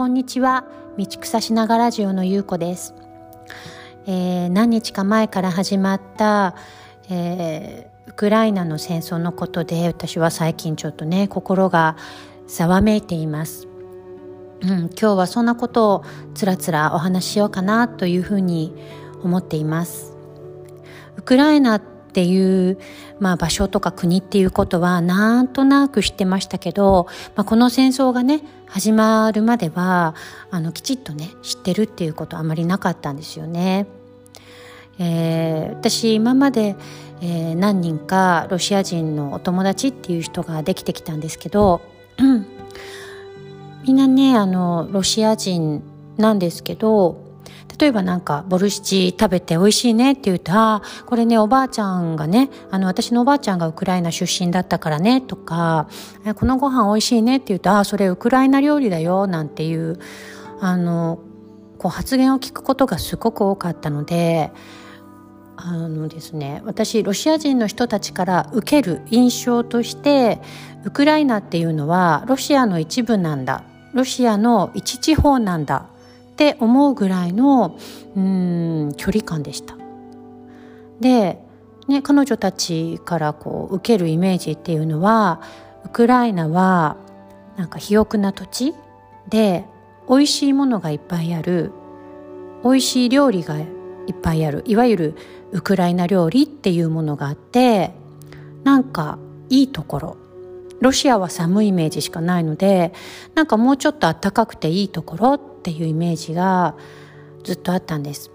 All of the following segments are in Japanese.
こんにちは。道草しながラジオのゆうこです、えー、何日か前から始まった、えー、ウクライナの戦争のことで私は最近ちょっとね心がざわめいています。うん、今日はそんなことをつらつらお話ししようかなというふうに思っています。ウクライナっていう、まあ、場所とか国っていうことはなんとなく知ってましたけど、まあ、この戦争がね始まるまではあのきちっとね知ってるっていうことあまりなかったんですよね。えー、私今まで、えー、何人かロシア人のお友達っていう人ができてきたんですけど、みんなねあのロシア人なんですけど例えばなんかボルシチ食べて美味しいねって言うと、ああ、これね、おばあちゃんがね、あの、私のおばあちゃんがウクライナ出身だったからね、とか、このご飯美味しいねって言うと、ああ、それウクライナ料理だよ、なんていう、あの、こう発言を聞くことがすごく多かったので、あのですね、私ロシア人の人たちから受ける印象としてウクライナっていうのはロシアの一部なんだ。ロシアの一地方なんだ。って思うぐらいのうん距離感でした。で、ね、彼女たちからこう受けるイメージっていうのはウクライナはなんか肥沃な土地で美味しいものがいっぱいある美味しい料理がいっぱいあるいわゆるウクライナ料理っていうものがあってなんかいいところロシアは寒いイメージしかないのでなんかもうちょっと暖かくていいところっっていうイメージがずっとあったんです。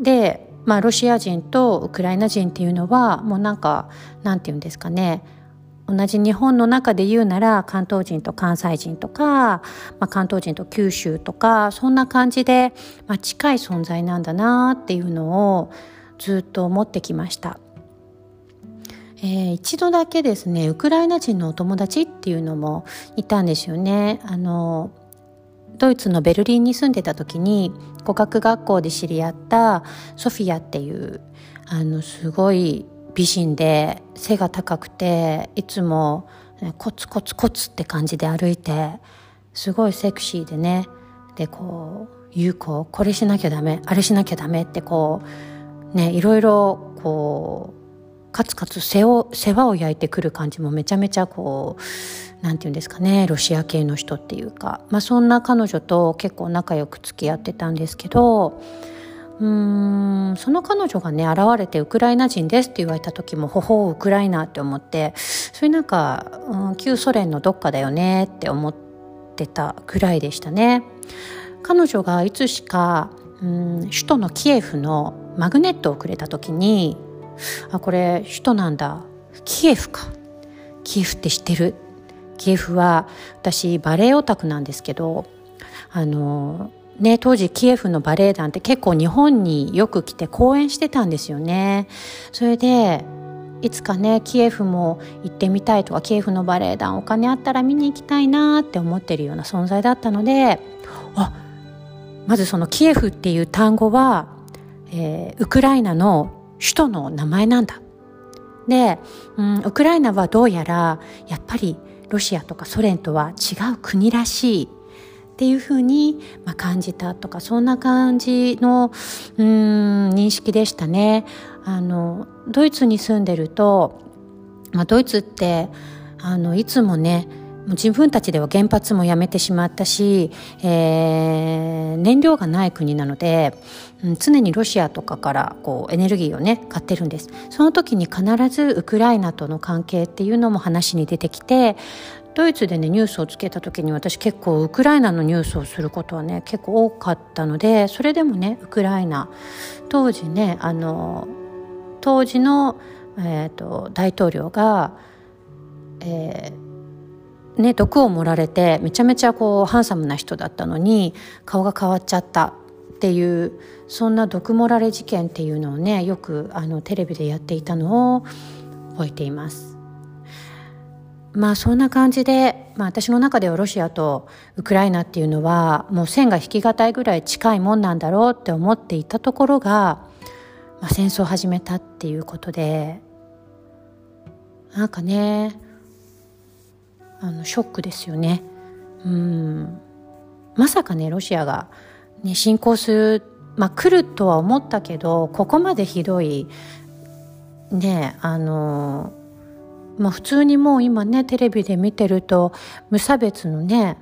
で、まあ、ロシア人とウクライナ人っていうのはもうなんかなんて言うんですかね同じ日本の中で言うなら関東人と関西人とか、まあ、関東人と九州とかそんな感じで、まあ、近い存在なんだなっていうのをずっと思ってきました。えー、一度だけですねウクライナ人のお友達っていうのもいたんですよね。あのドイツのベルリンに住んでた時に語学学校で知り合ったソフィアっていうあのすごい美人で背が高くていつもコツコツコツって感じで歩いてすごいセクシーでねでこう「優子これしなきゃダメあれしなきゃダメ」ってこうねいろいろこうカツカツ世を世話を焼いてくる感じもめちゃめちゃこうなんて言うんですかねロシア系の人っていうか、まあ、そんな彼女と結構仲良く付き合ってたんですけどうーんその彼女がね現れてウクライナ人ですって言われた時もほほうウクライナって思ってそれなんか、うん、旧ソ連のどっかだよねって思ってたぐらいでしたね。彼女がいつしかうん首都のキエフのマグネットをくれた時にあこれ首都なんだ。キエフか。キエフって知ってる？キエフは私バレエオタクなんですけどあのね当時キエフのバレエ団って結構日本によく来て公演してたんですよね。それでいつかねキエフも行ってみたいとかキエフのバレエ団お金あったら見に行きたいなって思ってるような存在だったのであまずそのキエフっていう単語は、えー、ウクライナの首都の名前なんだ。で、うん、ウクライナはどうやらやっぱりロシアとかソ連とは違う国らしいっていうふうに、まあ、感じたとかそんな感じのうん認識でしたね。あのドイツに住んでると、まあ、ドイツってあのいつもね自分たちでは原発もやめてしまったし、えー、燃料がない国なので、うん、常にロシアとかからこうエネルギーをね買ってるんです。その時に必ずウクライナとの関係っていうのも話に出てきてドイツでねニュースをつけた時に私結構ウクライナのニュースをすることはね結構多かったのでそれでもねウクライナ当時ねあの当時の、えーと、大統領が、えーね、毒を盛られてめちゃめちゃこうハンサムな人だったのに顔が変わっちゃったっていうそんな毒盛られ事件っていうのをねよくあのテレビでやっていたのを覚えています。まあそんな感じで、まあ、私の中ではロシアとウクライナっていうのはもう線が引きがたいぐらい近いもんなんだろうって思っていたところが、まあ、戦争を始めたっていうことでなんかねあのショックですよね。うんまさかねロシアが、ね、侵攻する、まあ、来るとは思ったけどここまでひどいねあのまあ普通にもう今ねテレビで見てると無差別のね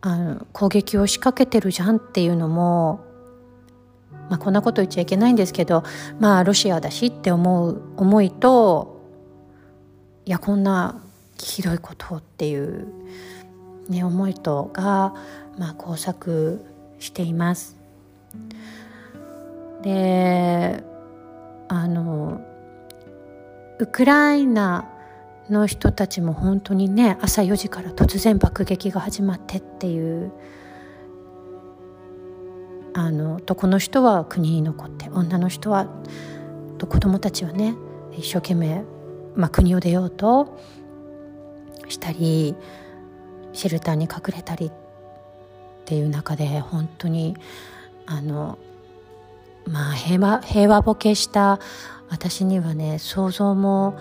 あの攻撃を仕掛けてるじゃんっていうのもまあ、こんなこと言っちゃいけないんですけどまあロシアだしって思う思いといやこんなひどいことっていう、ね、思いとが、まあ、交錯しています。であのウクライナの人たちも本当にね朝4時から突然爆撃が始まってっていうあの男の人は国に残って女の人はと子供たちはね一生懸命、まあ、国を出ようとしたりシェルターに隠れたりっていう中で本当にあのまあ平和平和ボケした私にはね想像も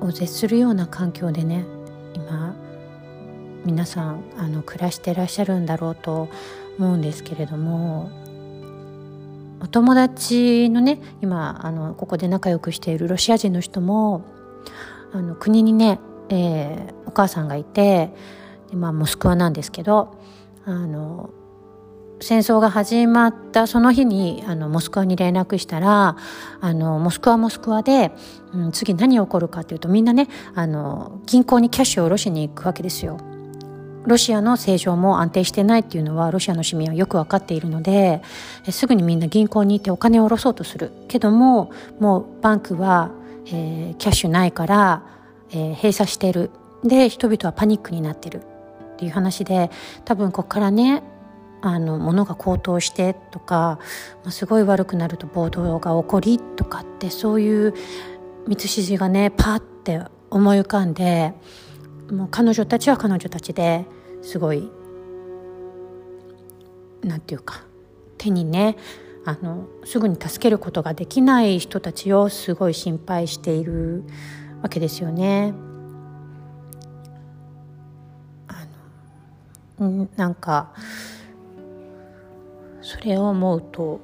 を絶するような環境でね今皆さんあの暮らしてらっしゃるんだろうと思うんですけれどもお友達のね今あのここで仲良くしているロシア人の人もあの国にね、えー、お母さんがいてまあ、モスクワなんですけどあの戦争が始まったその日にあのモスクワに連絡したらあのモスクワモスクワで、うん、次何起こるかというとみんなねあの銀行にキャッシュを下ろしに行くわけですよ。ロシアの政情も安定してないっていうのはロシアの市民はよく分かっているのですぐにみんな銀行に行ってお金を下ろそうとするけどももうバンクは、えー、キャッシュないから、えー、閉鎖してる。で人々はパニックになってるっていう話で多分ここからねあの物が高騰してとか、まあ、すごい悪くなると暴動が起こりとかってそういう道筋がねパッて思い浮かんでもう彼女たちは彼女たちですごいなんていうか手にねあのすぐに助けることができない人たちをすごい心配している。わけですよね。あのなんかそれを思うと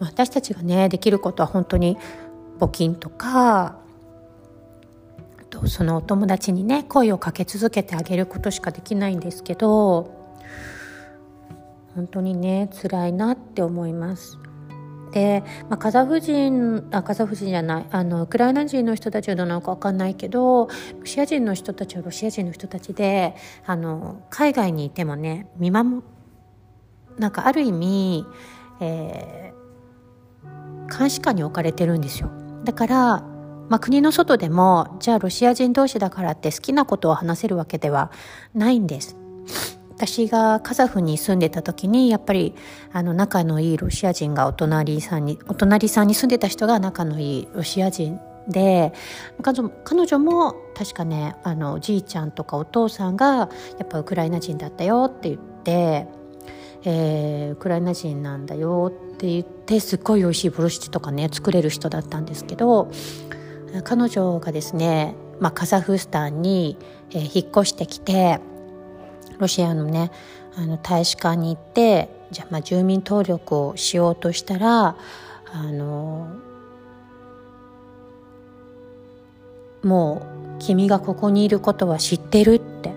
私たちがねできることは本当に募金とかとそのお友達にね声をかけ続けてあげることしかできないんですけど本当にね辛いなって思います。で、まあ、カザフ人あカザフ人じゃないあのウクライナ人の人たちはどうなのか分かんないけどロシア人の人たちはロシア人の人たちであの海外にいてもね見守なんかある意味、えー、監視下に置かれてるんですよ。だからまあ、国の外でもじゃあロシア人同士だからって好きなことを話せるわけではないんです。私がカザフに住んでた時にやっぱりあの仲のいいロシア人がお隣さんにお隣さんに住んでた人が仲のいいロシア人で彼女も確かねあのおじいちゃんとかお父さんがやっぱウクライナ人だったよって言って、えー、ウクライナ人なんだよって言ってすっごい美味しいボルシチとかね作れる人だったんですけど彼女がですね、まあ、カザフスタンに、えー、引っ越してきてロシアのねあの大使館に行ってじゃあまあ住民登録をしようとしたらあのもう君がここにいることは知ってるって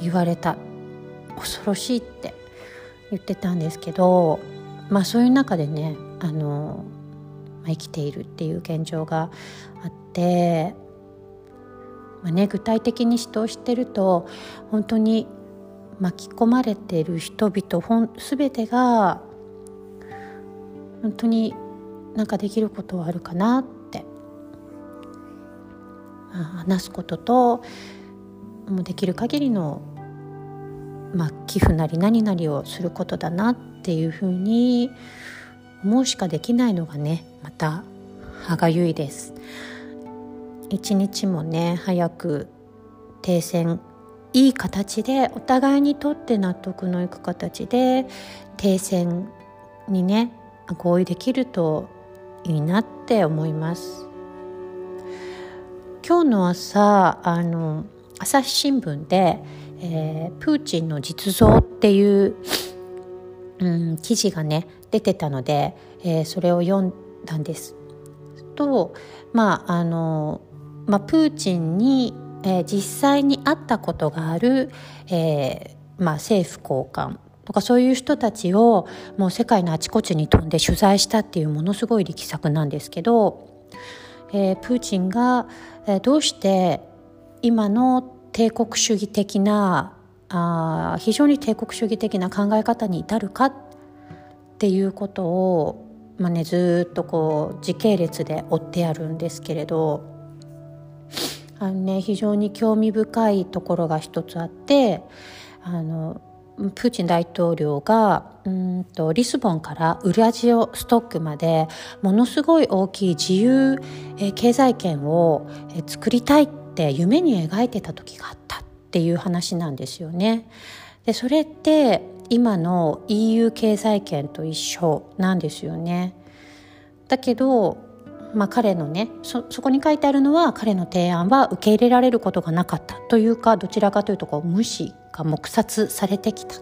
言われた。恐ろしいって言ってたんですけどまあそういう中でねあの、生きているっていう現状があって、まあね、具体的に人を知ってると本当に巻き込まれてる人々ほ全てが本当に何かできることはあるかなって、まあ、話すことともうできる限りの、まあ、寄付なり何なりをすることだなっていうふうに思うしかできないのがねまた歯がゆいです。一日もね早く停戦いい形でお互いにとって納得のいく形で停戦にね合意できるといいなって思います今日の朝あの朝日新聞で、えー、プーチンの実像っていう、うん、記事がね出てたので、えー、それを読んだんです。とまああの、まあ、プーチンに、えー、実際に会ったことがある、えーまあ、政府高官とかそういう人たちをもう世界のあちこちに飛んで取材したっていうものすごい力作なんですけど、えー、プーチンが、えー、どうして今の帝国主義的なあ非常に帝国主義的な考え方に至るかっていうことを、まあね、ずっとこう時系列で追ってあるんですけれどあの、ね、非常に興味深いところが一つあってあのプーチン大統領がうんとリスボンからウラジオストックまでものすごい大きい自由、え経済圏を、え作りたいって夢に描いてた時があったっていう話なんですよね。でそれって今の EU 経済圏と一緒なんですよね。だけどまあ、彼のねそそこに書いてあるのは彼の提案は受け入れられることがなかったというかどちらかというとこう無視が黙殺されてきた。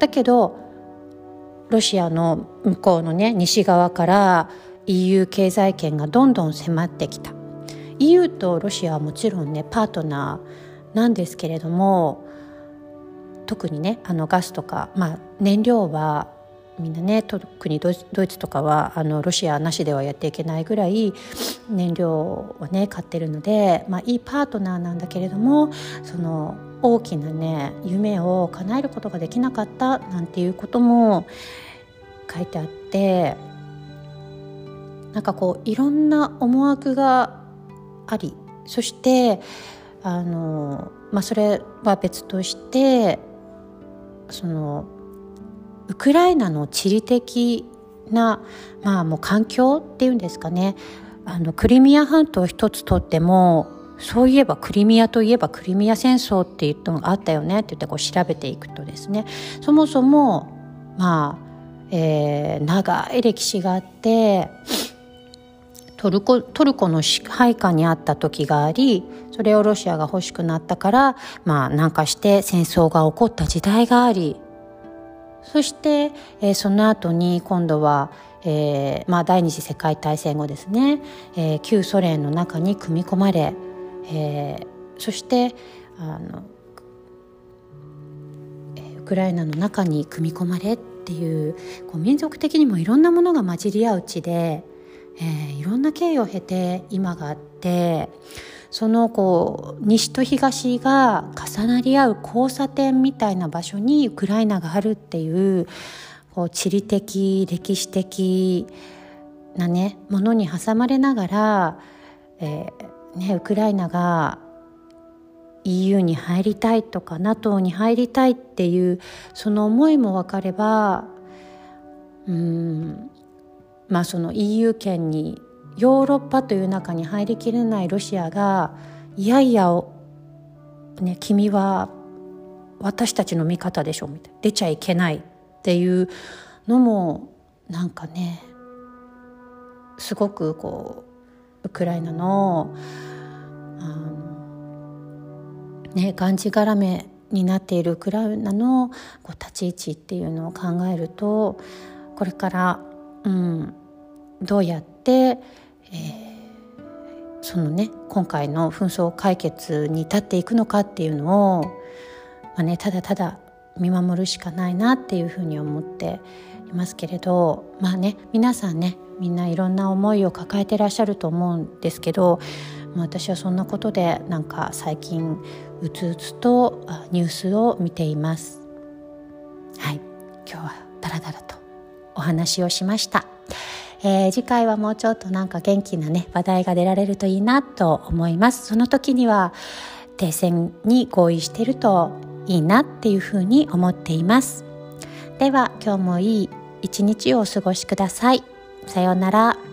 だけどロシアの向こうのね西側から EU 経済圏がどんどん迫ってきた EU とロシアはもちろんねパートナーなんですけれども特にねあのガスとか、まあ、燃料はみんなね特にドイツとかはあのロシアなしではやっていけないぐらい燃料をね買ってるので、まあ、いいパートナーなんだけれどもその大きなね夢を叶えることができなかったなんていうことも書いてあってなんかこういろんな思惑がありそしてあの、まあ、それは別としてそのウクライナの地理的な、まあ、もう環境っていうんですかね。あのクリミア半島一つとってもそういえばクリミアといえばクリミア戦争って言ったのがあったよねって言ってこう調べていくとですね。そもそもまあ、えー、長い歴史があってトルコトルコの支配下にあった時がありそれをロシアが欲しくなったからまあ南下して戦争が起こった時代がありそして、えー、その後に今度は、えーまあ、第二次世界大戦後ですね、えー、旧ソ連の中に組み込まれ、えー、そしてあの、え、ウクライナの中に組み込まれっていうこう民族的にもいろんなものが混じり合う地で、えー、いろんな経緯を経て今があってそのこう西と東が重なり合う交差点みたいな場所にウクライナがあるっていうこう地理的歴史的なねものに挟まれながら、えーね、ウクライナが EU に入りたいとか NATO に入りたいっていうその思いも分かればうんまあその EU 圏にヨーロッパという中に入りきれないロシアがいやいやね、君は私たちの味方でしょみたいな。出ちゃいけないっていうのもなんかねすごくこうウクライナのあの、ね、がんじがらめになっているウクライナのこう立ち位置っていうのを考えるとこれから、うん、どうやってえー、そのね今回の紛争解決に至っていくのかっていうのを、まあね、ただただ見守るしかないなっていうふうに思っていますけれどまあね皆さんねみんないろんな思いを抱えてらっしゃると思うんですけど私はそんなことでなんか最近うつうつとニュースを見ています。はい今日はダラダラとお話をしました。えー、次回はもうちょっとなんか元気なね話題が出られるといいなと思います。その時には停戦に合意してるといいなっていうふうに思っています。では今日もいい一日をお過ごしください。さようなら。